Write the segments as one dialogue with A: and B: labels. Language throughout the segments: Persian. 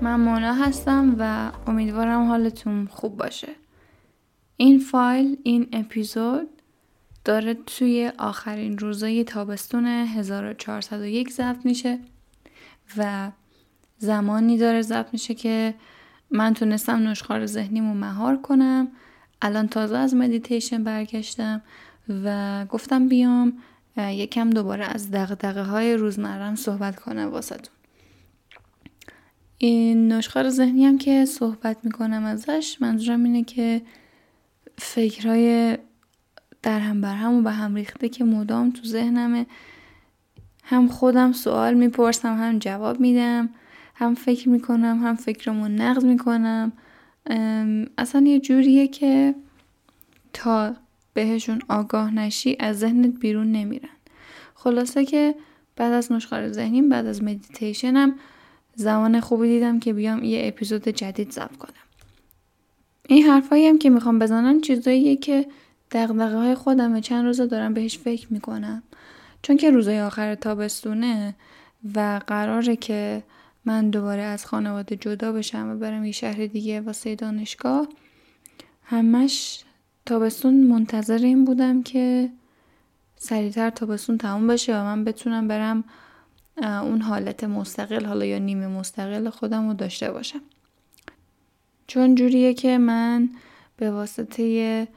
A: من مونا هستم و امیدوارم حالتون خوب باشه. این فایل این اپیزود داره توی آخرین روزای تابستون 1401 ضبط میشه و زمانی داره ضبط میشه که من تونستم نشخار ذهنیمو مهار کنم. الان تازه از مدیتیشن برگشتم و گفتم بیام یکم دوباره از دقدقه های روزمرم صحبت کنم واسهتون. این نشخار ذهنی هم که صحبت می‌کنم ازش منظورم اینه که فکرهای در هم بر هم و به هم ریخته که مدام تو ذهنمه. هم خودم سوال می‌پرسم هم جواب میدم هم فکر می‌کنم هم فکرمو نقض می‌کنم. اصلا یه جوریه که تا بهشون آگاه نشی از ذهنت بیرون نمیرن. خلاصه که بعد از نشخار ذهنیم بعد از مدیتیشنم زمان خوبی دیدم که بیام یه اپیزود جدید ضبط کنم. این حرفایی هم که می‌خوام بزنم چیزاییه که دقدقه های خودمه چند روزه دارم بهش فکر می‌کنم. چون که روزای آخر تابستونه و قراره که من دوباره از خانواده جدا بشم و برم یه شهر دیگه واسه دانشگاه همش تابستون منتظر این بودم که سریعتر تابستون تموم بشه و من بتونم برم اون حالت مستقل حالا یا نیمه مستقل خودم رو داشته باشم. چون جوریه که من به واسطه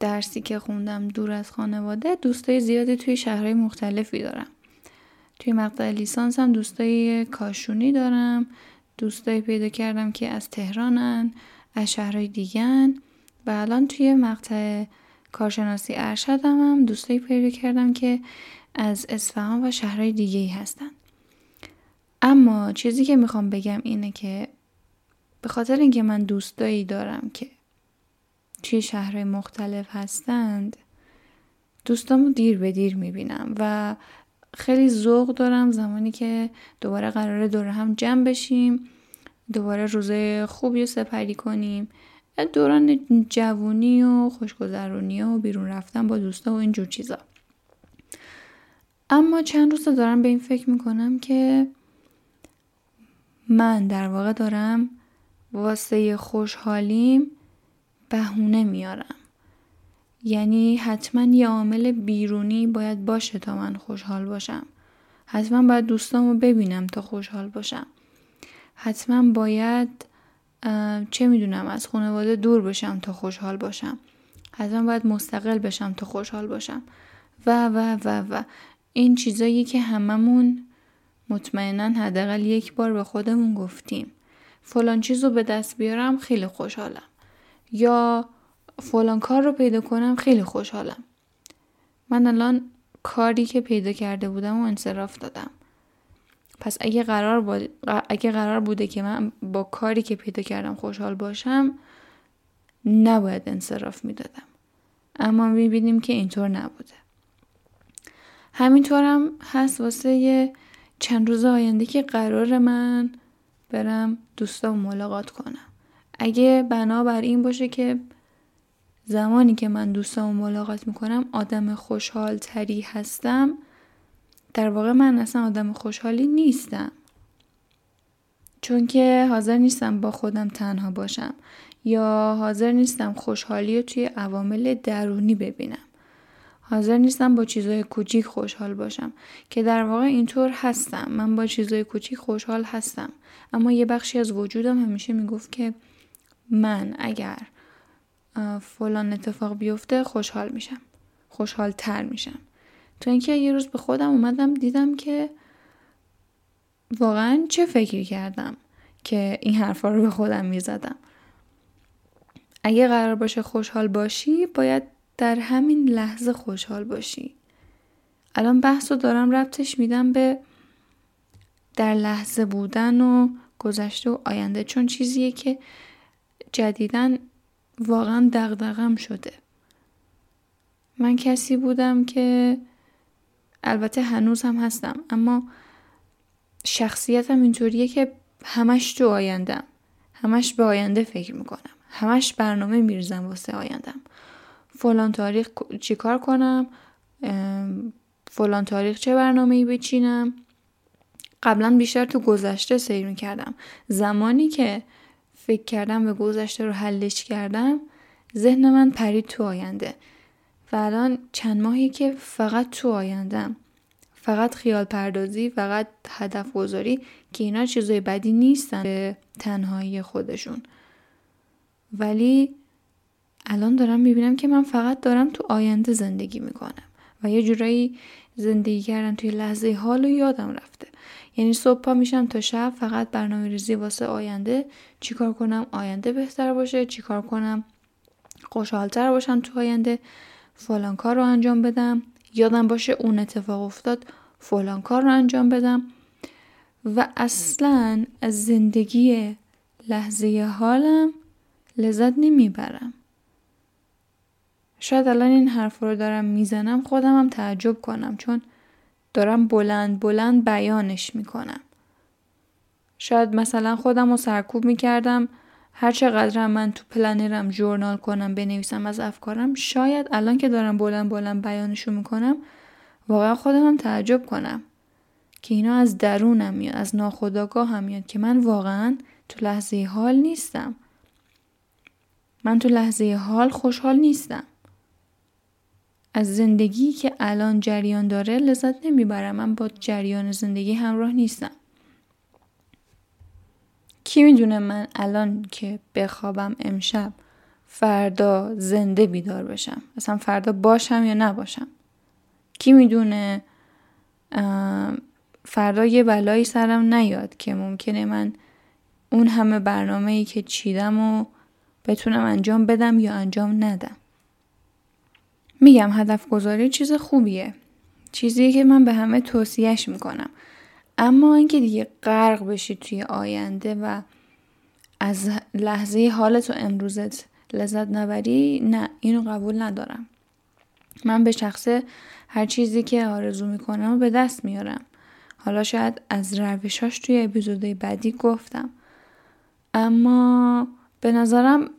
A: درسی که خوندم دور از خانواده دوستای زیادی توی شهرهای مختلفی دارم. توی مقطع لیسانس هم دوستای کاشونی دارم دوستایی پیدا کردم که از تهرانن از شهرهای دیگن و الان توی مقطع کارشناسی ارشدم هم دوستایی پیدا کردم که از اصفهان و شهرهای دیگه ای هستن. اما چیزی که می‌خوام بگم اینه که به خاطر اینکه من دوستایی دارم که توی شهرهای مختلف هستند دوستامو دیر به دیر می‌بینم و خیلی ذوق دارم زمانی که دوباره قراره دور هم جمع بشیم دوباره روزه خوبی رو سپری کنیم. دوران جوونی و خوشگذرونی و بیرون رفتن با دوستا و اینجور چیزا. اما چند روز دارم به این فکر می‌کنم که من در واقع دارم واسه خوشحالیم بهونه میارم. یعنی حتما یه عامل بیرونی باید باشه تا من خوشحال باشم. حتما باید دوستامو ببینم تا خوشحال باشم. حتما باید چه می‌دونم از خانواده دور بشم تا خوشحال باشم. حتما باید مستقل بشم تا خوشحال باشم. و و و و. این چیزایی که هممون مطمئنا حداقل یک بار به خودمون گفتیم. فلان چیز رو به دست بیارم خیلی خوشحالم. یا فلان کار رو پیدا کنم خیلی خوشحالم. من الان کاری که پیدا کرده بودم و انصراف دادم. پس اگه قرار, اگه قرار بوده که من با کاری که پیدا کردم خوشحال باشم نباید انصراف می‌دادم. اما می‌بینیم که اینطور نبوده. همینطور هم هست واسه چند روز آینده که قرار من برم دوستا ملاقات کنم. اگه بنا بر این باشه که زمانی که من دوستامو ملاقات می‌کنم آدم خوشحال تری هستم. در واقع من اصلا آدم خوشحالی نیستم. چون که حاضر نیستم با خودم تنها باشم یا حاضر نیستم خوشحالی رو توی عوامل درونی ببینم. حاضر نیستم با چیزای کوچیک خوشحال باشم که در واقع اینطور هستم. من با چیزای کوچیک خوشحال هستم. اما یه بخشی از وجودم همیشه می‌گفت که من اگر فلان اتفاق بیفته خوشحال میشم. خوشحال تر میشم. تا اینکه یه روز به خودم اومدم دیدم که واقعا چه فکری کردم که این حرفا رو به خودم می‌زدم. اگه قرار باشه خوشحال باشی باید در همین لحظه خوشحال باشی. الان بحث رو دارم ربطش میدم به در لحظه بودن و گذشته و آینده. چون چیزیه که جدیدن واقعا دغدغم شده. من کسی بودم که البته هنوز هم هستم اما شخصیتم اینطوریه که همش تو آیندم همش به آینده فکر می‌کنم. همش برنامه میرزم واسه آیندم فلان تاریخ چیکار کنم؟ فلان تاریخ چه برنامه ای بچینم؟ قبلا بیشتر تو گذشته سیر می کردم زمانی که فکر کردم به گذشته رو حلش کردم ذهن من پرید تو آینده. و الان چند ماهی که فقط تو آیندم. فقط خیال پردازی فقط هدف گذاری که اینا چیزای بدی نیستن به تنهایی خودشون. ولی الان دارم می‌بینم که من فقط دارم تو آینده زندگی می‌کنم و یه جورایی زندگی کردن توی لحظه حال و یادم رفته. یعنی صبح پا میشم تا شب فقط برنامه ریزی واسه آینده. چیکار کنم؟ آینده بهتر باشه. چیکار کنم؟ خوشحالتر باشم تو آینده. فلان کار رو انجام بدم. یادم باشه اون اتفاق افتاد. فلان کار رو انجام بدم. و اصلا از زندگی لحظه حالم لذت نمی‌برم. شاید الان این حرف رو دارم می‌زنم خودم هم تعجب کنم چون دارم بلند بلند بیانش می‌کنم. شاید مثلا خودم رو سرکوب می‌کردم هر چقدر من تو پلنرم جورنال کنم بنویسم از افکارم شاید الان که دارم بلند بلند بیانشو می‌کنم واقعا خودم هم تعجب کنم. که اینا از درونم میاد از ناخداگاه هم میاد که من واقعا تو لحظه حال نیستم. من تو لحظه حال خوشحال نیستم. از زندگی که الان جریان داره لذت نمی‌برم. من با جریان زندگی همراه نیستم. کی می‌دونه من الان که بخوابم امشب فردا زنده بیدار بشم؟ اصلا فردا باشم یا نباشم؟ کی می‌دونه فردا یه بلایی سرم نیاد که ممکنه من اون همه برنامه ای که چیدم و بتونم انجام بدم یا انجام ندم؟ میگم هدف گذاری چیز خوبیه. چیزی که من به همه توصیهش می‌کنم. اما اینکه دیگه غرق بشی توی آینده و از لحظه حالت و امروزت لذت نبری نه اینو قبول ندارم. من به شخصه هر چیزی که آرزو می‌کنم و به دست میارم. حالا شاید از روشاش توی اپیزودهای بعدی گفتم. اما به نظرم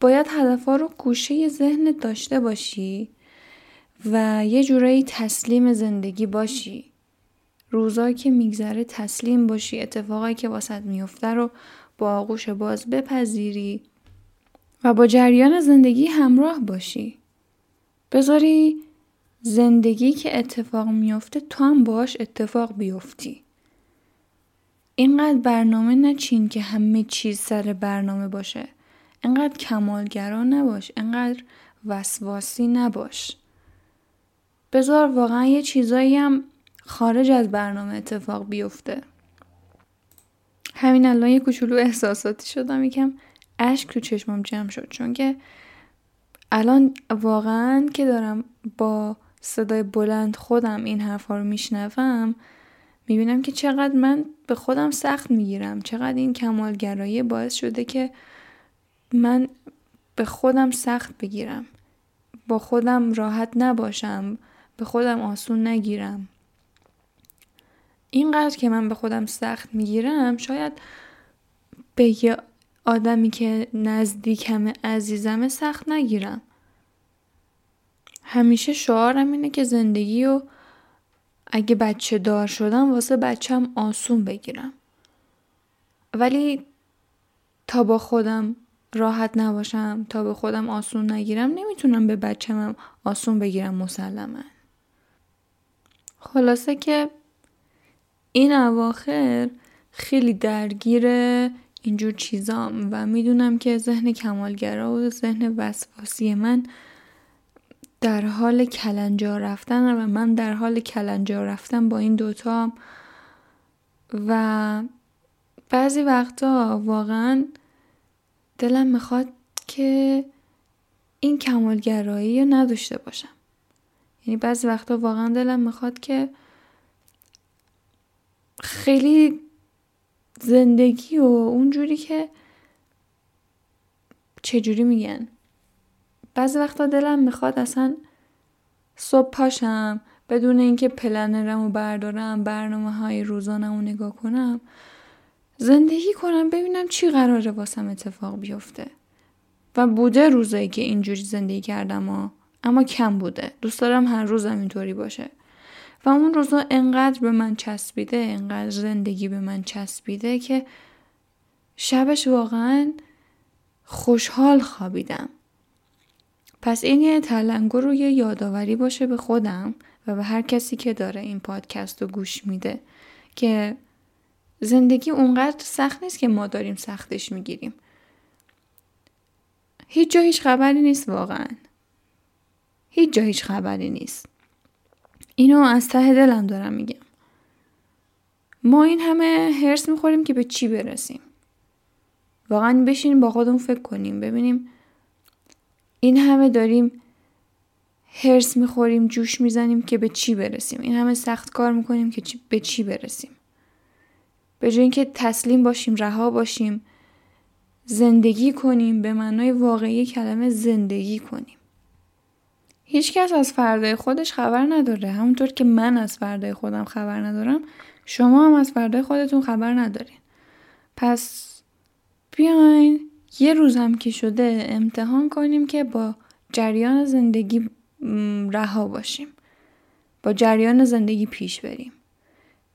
A: باید هدفها رو گوشه ذهن داشته باشی و یه جورایی تسلیم زندگی باشی. روزایی که میگذره تسلیم باشی اتفاقایی که واسط میفته رو با آغوش باز بپذیری و با جریان زندگی همراه باشی. بذاری زندگی که اتفاق میفته تو هم باش اتفاق بیفتی. اینقدر برنامه نچین که همه چیز سر برنامه باشه. اینقدر کمالگرا نباش اینقدر وسواسی نباش. بذار واقعا یه چیزایی هم خارج از برنامه اتفاق بیفته. همین الان یه کوچولو احساساتی شدم یکم اشک تو چشمم جمع شد. چون که الان واقعا که دارم با صدای بلند خودم این حرفا رو میشنوم می‌بینم که چقدر من به خودم سخت می‌گیرم. چقدر این کمالگرایی باعث شده که من به خودم سخت بگیرم. با خودم راحت نباشم. به خودم آسون نگیرم. اینقدر که من به خودم سخت می‌گیرم شاید به یه آدمی که نزدیکم عزیزمه سخت نگیرم. همیشه شعارم اینه که زندگی رو اگه بچه دار شدم واسه بچم آسون بگیرم. ولی تا با خودم راحت نباشم تا به خودم آسون نگیرم نمی‌تونم به بچم آسون بگیرم مسلما. خلاصه که این اواخر خیلی درگیر اینجور چیزام و می‌دونم که ذهن کمالگرا و ذهن وسواسی من در حال کلنجار رفتن و من در حال کلنجار رفتن با این دوتا و بعضی وقتا واقعا دلم می‌خواد که این کمالگرایی رو نداشته باشم. یعنی بعضی وقتا واقعا دلم می‌خواد که خیلی زندگی و اونجوری که چجوری میگن. بعضی وقتا دلم می‌خواد اصلا صبح پاشم بدون اینکه پلنرم رو بردارم برنامه های روزانم رو نگاه کنم. زندگی کنم ببینم چی قراره واسم اتفاق بیفته. و بوده روزایی که اینجوری زندگی کردم و اما کم بوده. دوست دارم هر روزم اینطوری باشه. و اون روزا انقدر به من چسبیده انقدر زندگی به من چسبیده که شبش واقعا خوشحال خوابیدم. پس این یه تلنگر رو یه یادآوری باشه به خودم و به هر کسی که داره این پادکست رو گوش میده که زندگی اونقدر سخت نیست که ما داریم سختش می‌گیریم. هیچ جا هیچ خبری نیست واقعا. هیچ جا هیچ خبری نیست. اینو از ته دلم دارم میگم. ما این همه هرس می‌خوریم که به چی برسیم. واقعا بشینیم با خودمون فکر کنیم ببینیم این همه داریم هرس می‌خوریم جوش می‌زنیم که به چی برسیم. این همه سخت کار می‌کنیم که به چی برسیم. به جای اینکه تسلیم باشیم رها باشیم زندگی کنیم به معنای واقعی کلمه زندگی کنیم. هیچکس از فردای خودش خبر نداره. همونطور که من از فردای خودم خبر ندارم شما هم از فردای خودتون خبر ندارین. پس بیاین یه روز هم که شده امتحان کنیم که با جریان زندگی رها باشیم. با جریان زندگی پیش بریم.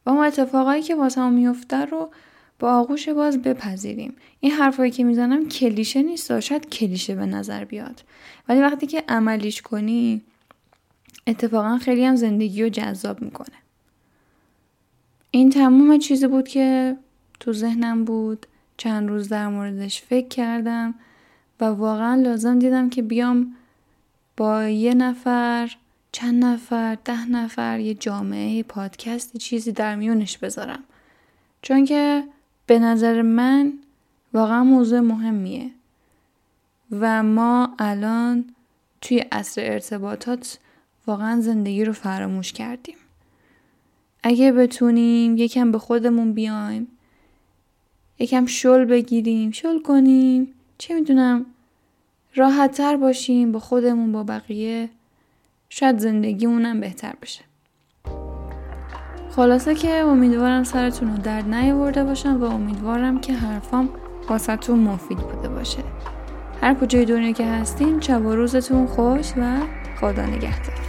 A: و اون اتفاقایی که واسه هم میفته رو با آغوش باز بپذیریم. این حرفایی که می‌زنم کلیشه نیست شاید کلیشه به نظر بیاد. ولی وقتی که عملیش کنی اتفاقا خیلی هم زندگی رو جذاب می‌کنه. این تموم چیزی بود که تو ذهنم بود. چند روز در موردش فکر کردم و واقعا لازم دیدم که بیام با یه نفر چند نفر ده نفر یه جامعه پادکست چیزی در میونش بذارم. چون که به نظر من واقعا موضوع مهمیه. و ما الان توی عصر ارتباطات واقعا زندگی رو فراموش کردیم. اگه بتونیم یکم به خودمون بیایم یکم شل بگیریم شل کنیم چه می‌دونم راحتتر باشیم با خودمون با بقیه شاید زندگیمونم بهتر بشه. خلاصه که امیدوارم سرتون رو درد نیاورده باشم و امیدوارم که حرفام واسهتون مفید بوده باشه. هر کجای دنیا که هستین شب و روزتون خوش و خدا نگهدار.